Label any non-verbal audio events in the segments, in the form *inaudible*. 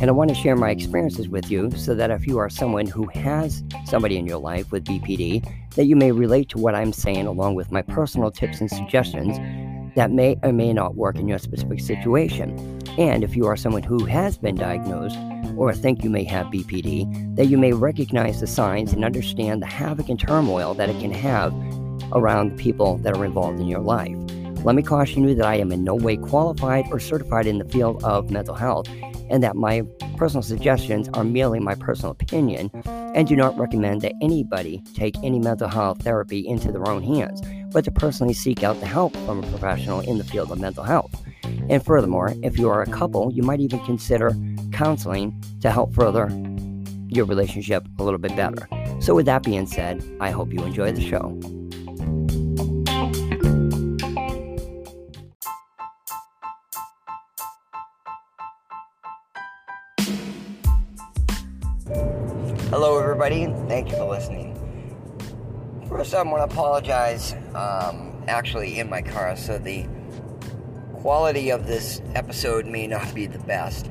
And I want to share my experiences with you so that if you are someone who has somebody in your life with BPD, that you may relate to what I'm saying along with my personal tips and suggestions that may or may not work in your specific situation. And if you are someone who has been diagnosed or think you may have BPD, that you may recognize the signs and understand the havoc and turmoil that it can have around the people that are involved in your life. Let me caution you that I am in no way qualified or certified in the field of mental health and that my personal suggestions are merely my personal opinion and do not recommend that anybody take any mental health therapy into their own hands, but to personally seek out the help from a professional in the field of mental health. And furthermore, if you are a couple, you might even consider counseling to help further your relationship a little bit better. So, with that being said, I hope you enjoy the show. Everybody, thank you for listening. First, I want to apologize. Um, actually, in my car, so the quality of this episode may not be the best,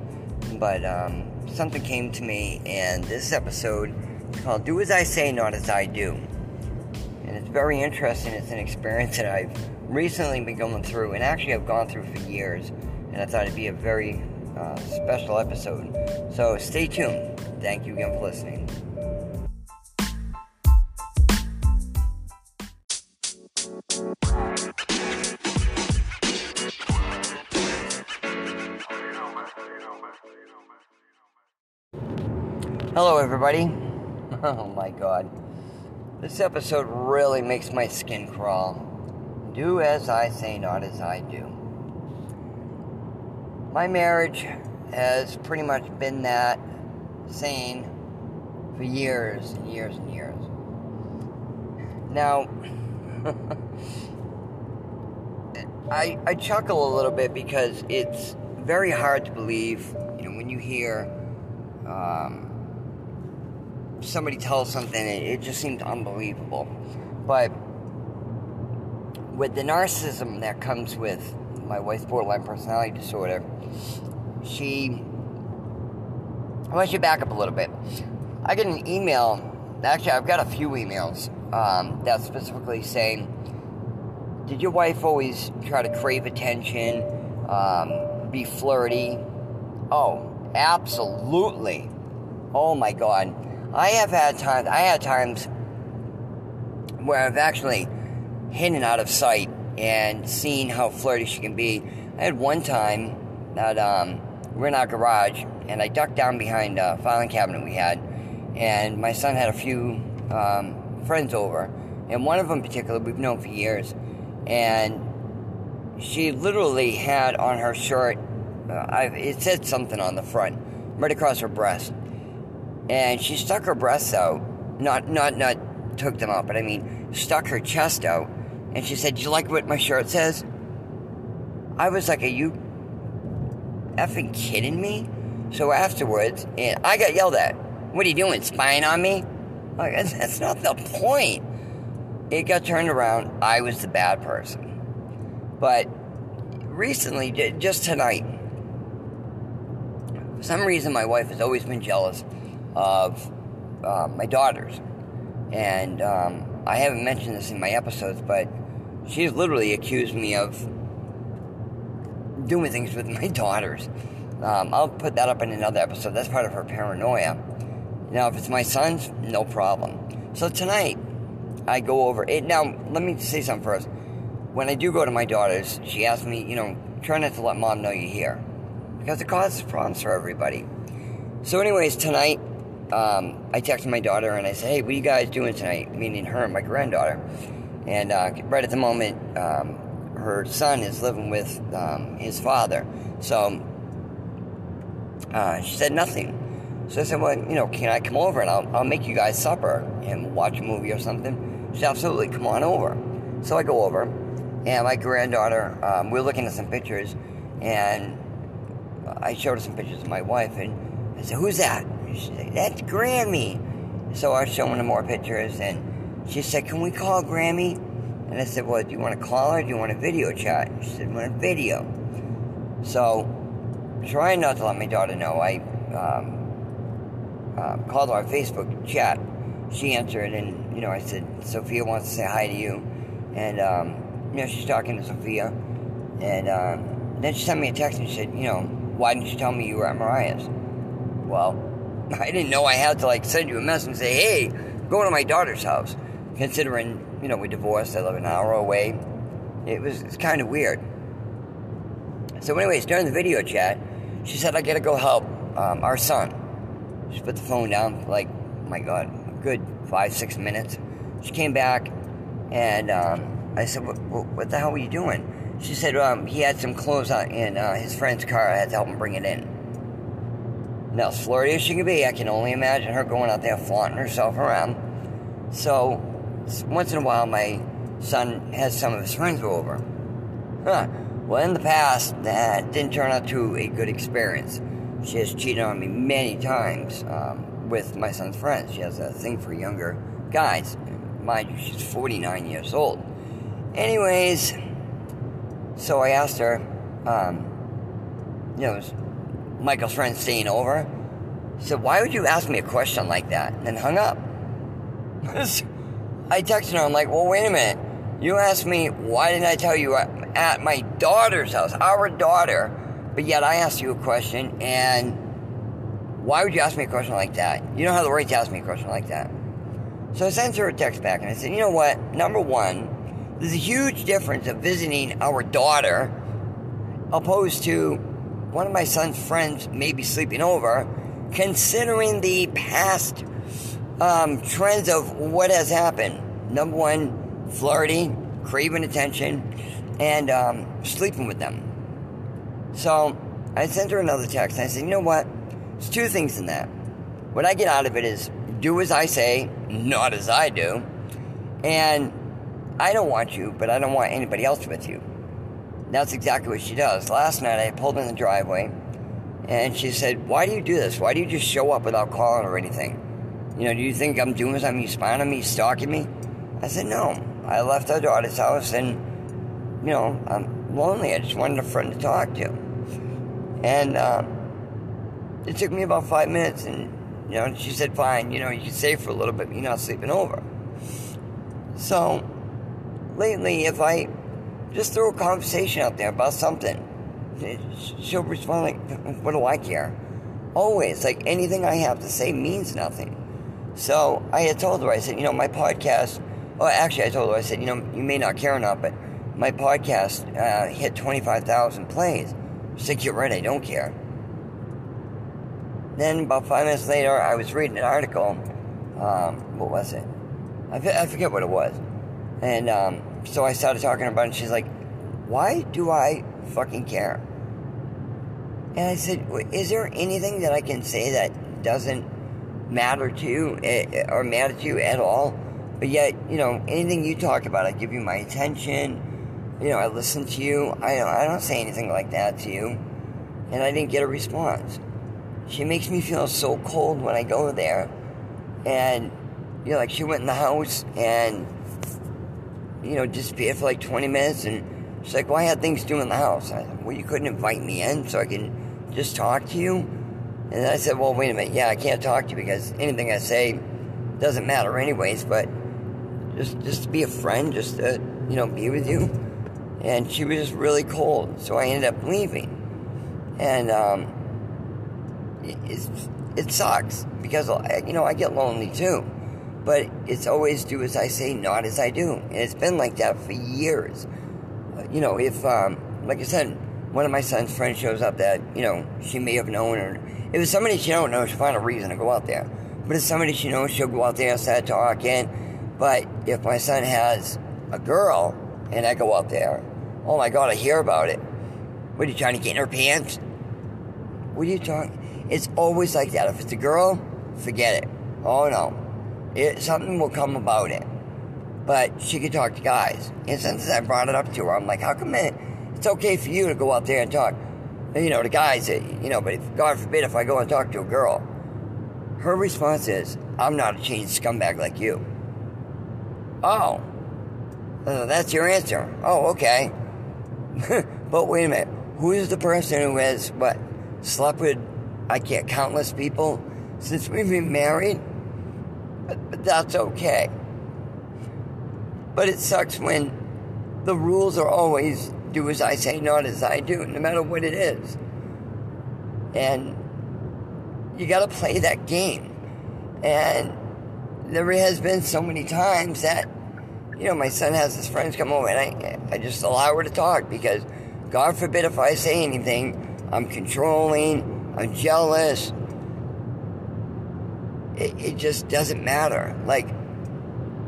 but um, something came to me, and this episode is called "Do As I Say, Not As I Do," and it's very interesting. It's an experience that I've recently been going through, and actually I've gone through for years, and I thought it'd be a very uh, special episode. So stay tuned. Thank you again for listening. Hello, everybody. *laughs* Oh my god. This episode really makes my skin crawl. Do as I say, not as I do. My marriage has pretty much been that sane for years and years and years. Now, *laughs* I, I chuckle a little bit because it's very hard to believe, you know, when you hear um, somebody tell something, it, it just seems unbelievable. But with the narcissism that comes with my wife's borderline personality disorder, she. I want you to back up a little bit. I get an email. Actually, I've got a few emails um, that specifically saying, "Did your wife always try to crave attention, um, be flirty?" Oh, absolutely. Oh my God, I have had times. I had times where I've actually hidden out of sight and seen how flirty she can be. I had one time that um, we're in our garage, and I ducked down behind a filing cabinet we had, and my son had a few um, friends over, and one of them in particular we've known for years, and she literally had on her shirt, uh, it said something on the front, right across her breast, and she stuck her breasts out, not not not took them out, but I mean stuck her chest out, and she said, "Do you like what my shirt says?" I was like, "Are you effing kidding me?" So afterwards, and I got yelled at. What are you doing, spying on me? Like, *laughs* that's not the point. It got turned around. I was the bad person. But recently, just tonight, for some reason, my wife has always been jealous of uh, my daughters. And um, I haven't mentioned this in my episodes, but she's literally accused me of doing things with my *laughs* daughters. Um, I'll put that up in another episode. That's part of her paranoia. Now, if it's my sons, no problem. So tonight, I go over it. Now, let me say something first. When I do go to my daughters, she asks me, you know, try not to let mom know you're here. Because it causes problems for everybody. So, anyways, tonight, um, I texted my daughter and I said, hey, what are you guys doing tonight? Meaning her and my granddaughter. And uh, right at the moment, um, her son is living with um, his father. So uh, she said nothing. So I said, well, you know, can I come over and I'll, I'll make you guys supper and watch a movie or something? She said, absolutely, come on over. So I go over, and my granddaughter, um, we're looking at some pictures, and I showed her some pictures of my wife, and I said, who's that? She said, that's Grammy. So I showing her more pictures, and she said, can we call Grammy? And I said, well, do you want to call her do you want a video chat? She said, want a video. So, trying not to let my daughter know, I um, um, called our Facebook chat. She answered, and you know, I said, Sophia wants to say hi to you, and um, you know, she's talking to Sophia, and um, then she sent me a text and she said, you know, why didn't you tell me you were at Mariah's? Well, I didn't know I had to like send you a message and say, hey, go to my daughter's house, considering you know we divorced. I live an hour away. It was it's kind of weird. So, anyways, during the video chat, she said, I gotta go help um, our son. She put the phone down for like, oh my God, good five, six minutes. She came back and um, I said, what, what, what, the hell were you doing? She said, um, he had some clothes on in uh, his friend's car. I had to help him bring it in. Now, as flirty as she can be, I can only imagine her going out there flaunting herself around. So, once in a while, my son has some of his friends go over. Huh. Well, in the past, that didn't turn out to a good experience. She has cheated on me many times um, with my son's friends. She has a thing for younger guys. Mind you, she's 49 years old. Anyways, so I asked her, um, you know, Michael's friend staying over? Said, Why would you ask me a question like that? And then hung up. *laughs* I texted her, I'm like, Well, wait a minute. You asked me, why didn't I tell you at my daughter's house, our daughter, but yet I asked you a question, and why would you ask me a question like that? You don't have the right to ask me a question like that. So I sent her a text back, and I said, you know what? Number one, there's a huge difference of visiting our daughter opposed to one of my son's friends may be sleeping over, considering the past um, trends of what has happened. Number one, flirting, craving attention, and um, sleeping with them. So I sent her another text. And I said, you know what? There's two things in that. What I get out of it is do as I say, not as I do. And I don't want you, but I don't want anybody else with you. That's exactly what she does. Last night I pulled in the driveway and she said, Why do you do this? Why do you just show up without calling or anything? You know, do you think I'm doing something? You spying on me, stalking me? I said, No. I left our daughter's house and, you know, I'm lonely. I just wanted a friend to talk to. And uh, it took me about five minutes, and, you know, she said, fine, you know, you can stay for a little bit, but you're not sleeping over. So, lately, if I just throw a conversation out there about something, she'll respond like, what do I care? Always, like anything I have to say means nothing. So I had told her, I said, you know, my podcast well, actually, I told her, I said, you know, you may not care not, but my podcast uh, hit 25,000 plays. She said, you're right, I don't care. Then, about five minutes later, I was reading an article. Um, what was it? I, I forget what it was. And um, so I started talking about it, and she's like, why do I fucking care? And I said, is there anything that I can say that doesn't matter to you eh, eh, or matter to you at all? But yet, you know, anything you talk about, I give you my attention. You know, I listen to you. I, I don't say anything like that to you. And I didn't get a response. She makes me feel so cold when I go there. And, you know, like she went in the house and, you know, disappeared for like 20 minutes. And she's like, well, I had things to do in the house. I said, well, you couldn't invite me in so I can just talk to you? And I said, well, wait a minute. Yeah, I can't talk to you because anything I say doesn't matter anyways, but just just to be a friend, just to you know be with you. And she was just really cold, so I ended up leaving. And um, it, it sucks because you know I get lonely too, but it's always do as I say, not as I do, and it's been like that for years. You know, if um, like I said, one of my son's friends shows up that you know she may have known, or if it's somebody she don't know, she'll find a reason to go out there. But if somebody she knows, she'll go out there and start talking but if my son has a girl and I go out there, oh my God, I hear about it. What are you trying to get in her pants? What are you talking? It's always like that. If it's a girl, forget it. Oh no. It, something will come about it. But she could talk to guys. And since I brought it up to her, I'm like, how come it, it's okay for you to go out there and talk, you know, to guys, you know, but if, God forbid if I go and talk to a girl, her response is, I'm not a chain scumbag like you. Oh, uh, that's your answer. Oh, okay. *laughs* but wait a minute. Who is the person who has, what, slept with, I can't, countless people since we've been married? But, that's okay. But it sucks when the rules are always do as I say, not as I do, no matter what it is. And you got to play that game. And there has been so many times that, you know, my son has his friends come over and I, I just allow her to talk because, God forbid, if I say anything, I'm controlling, I'm jealous. It, it just doesn't matter. Like,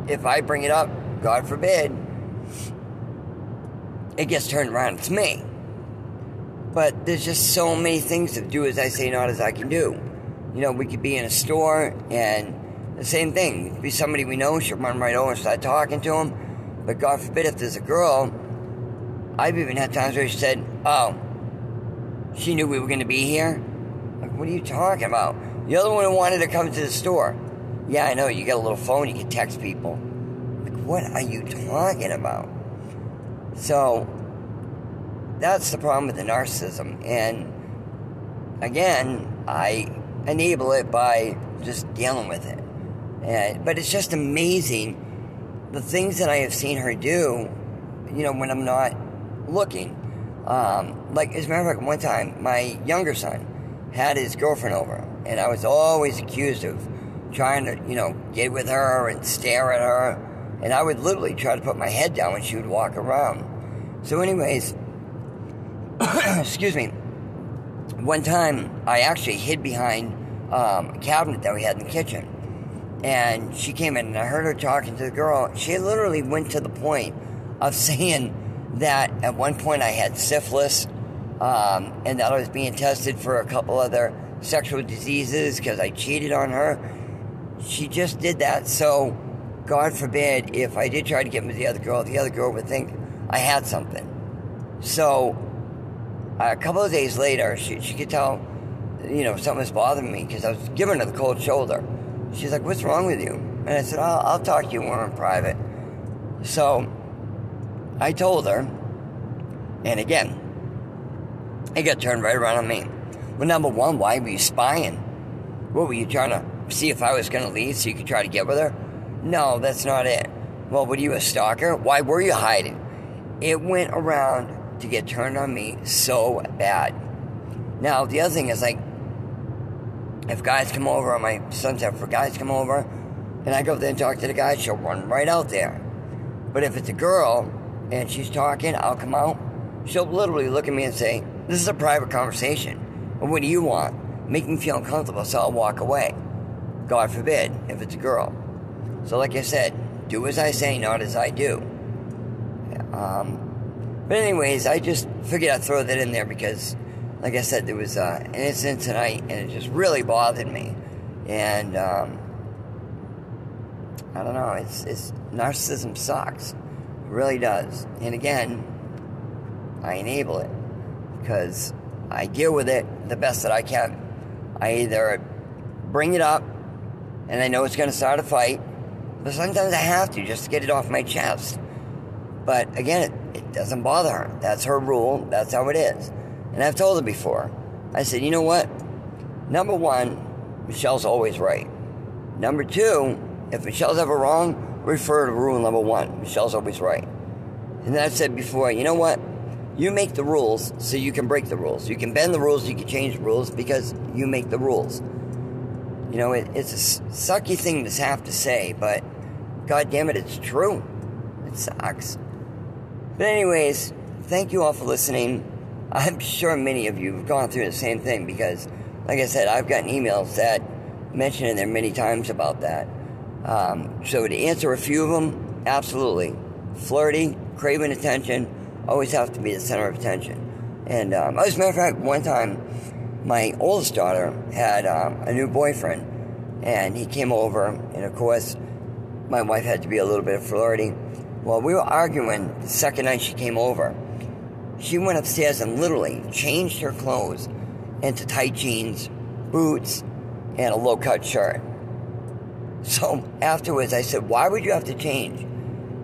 if I bring it up, God forbid, it gets turned around. It's me. But there's just so many things to do as I say, not as I can do. You know, we could be in a store and the same thing. Be somebody we know, she'll run right over oh, and start talking to them. But God forbid if there's a girl, I've even had times where she said, Oh, she knew we were going to be here. Like, what are you talking about? The one who wanted to come to the store. Yeah, I know. You got a little phone, you can text people. Like, what are you talking about? So, that's the problem with the narcissism. And again, I enable it by just dealing with it. And, but it's just amazing the things that I have seen her do, you know, when I'm not looking. Um, like, as a matter of fact, one time, my younger son had his girlfriend over, and I was always accused of trying to, you know, get with her and stare at her. And I would literally try to put my head down when she would walk around. So, anyways, *coughs* excuse me, one time I actually hid behind um, a cabinet that we had in the kitchen. And she came in and I heard her talking to the girl. She literally went to the point of *laughs* saying that at one point I had syphilis um, and that I was being tested for a couple other sexual diseases because I cheated on her. She just did that. So, God forbid, if I did try to get with the other girl, the other girl would think I had something. So, a couple of days later, she, she could tell, you know, something was bothering me because I was giving her the cold shoulder. She's like, What's wrong with you? And I said, I'll, I'll talk to you more in private. So, I told her, and again, it got turned right around on me. Well, number one, why were you spying? What were you trying to see if I was going to leave so you could try to get with her? No, that's not it. Well, were you a stalker? Why were you hiding? It went around to get turned on me so bad. Now, the other thing is like, if guys come over, or my son's out for guys come over, and I go there and talk to the guy, she'll run right out there. But if it's a girl and she's talking, I'll come out. She'll literally look at me and say, This is a private conversation. What do you want? Make me feel uncomfortable, so I'll walk away. God forbid, if it's a girl. So, like I said, do as I say, not as I do. Um, but, anyways, I just figured I'd throw that in there because, like I said, there was uh, an incident tonight and it just really bothered me. And, um, I don't know, it's, it's narcissism sucks. It really does. And again, I enable it because I deal with it the best that I can. I either bring it up and I know it's going to start a fight, but sometimes I have to just to get it off my chest. But again, it, it doesn't bother her. That's her rule. That's how it is. And I've told her before. I said, you know what? Number one, Michelle's always right. Number two, if Michelle's ever wrong, refer to rule number one. Michelle's always right. And I've said before, you know what? You make the rules so you can break the rules. You can bend the rules, you can change the rules because you make the rules. You know, it, it's a sucky thing to have to say, but god damn it, it's true. It sucks. But, anyways, thank you all for listening. I'm sure many of you have gone through the same thing because, like I said, I've gotten emails that mention in there many times about that. Um, so, to answer a few of them, absolutely. Flirty, craving attention, always have to be the center of attention. And um, as a matter of fact, one time, my oldest daughter had um, a new boyfriend, and he came over, and of course, my wife had to be a little bit flirty. Well, we were arguing the second night she came over. She went upstairs and literally changed her clothes into tight jeans, boots, and a low cut shirt. So afterwards, I said, Why would you have to change?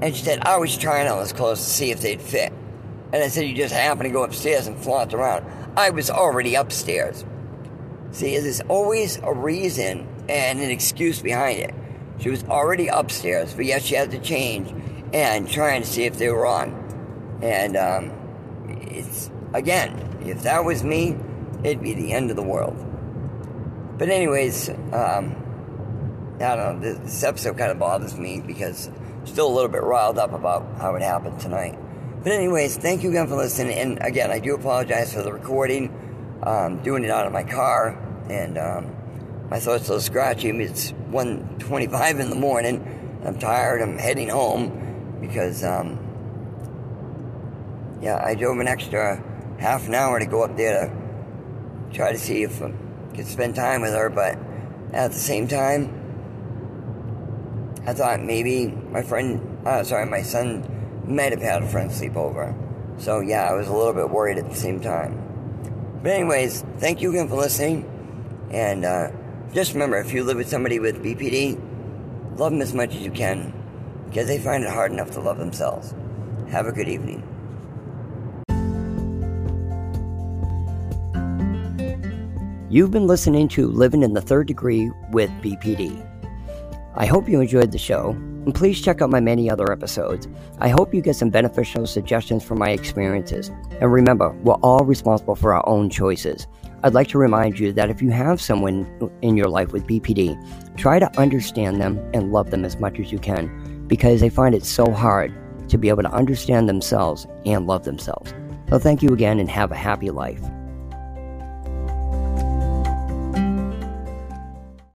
And she said, I was trying on those clothes to see if they'd fit. And I said, You just happened to go upstairs and flaunt around. I was already upstairs. See, there's always a reason and an excuse behind it. She was already upstairs, but yet she had to change and trying to see if they were on. And um, it's, again, if that was me, it'd be the end of the world. But, anyways, um, I don't know, this episode kind of bothers me because I'm still a little bit riled up about how it happened tonight. But, anyways, thank you again for listening. And again, I do apologize for the recording, um, doing it out of my car, and um, my throat's a little scratchy. It's 1.25 in the morning. I'm tired. I'm heading home because, um, yeah, I drove an extra half an hour to go up there to try to see if I could spend time with her, but at the same time, I thought maybe my friend, uh, sorry, my son might have had a friend sleep over. So, yeah, I was a little bit worried at the same time. But, anyways, thank you again for listening. And uh, just remember if you live with somebody with BPD, love them as much as you can because they find it hard enough to love themselves. Have a good evening. You've been listening to Living in the Third Degree with BPD. I hope you enjoyed the show, and please check out my many other episodes. I hope you get some beneficial suggestions from my experiences. And remember, we're all responsible for our own choices. I'd like to remind you that if you have someone in your life with BPD, try to understand them and love them as much as you can because they find it so hard to be able to understand themselves and love themselves. So, thank you again and have a happy life.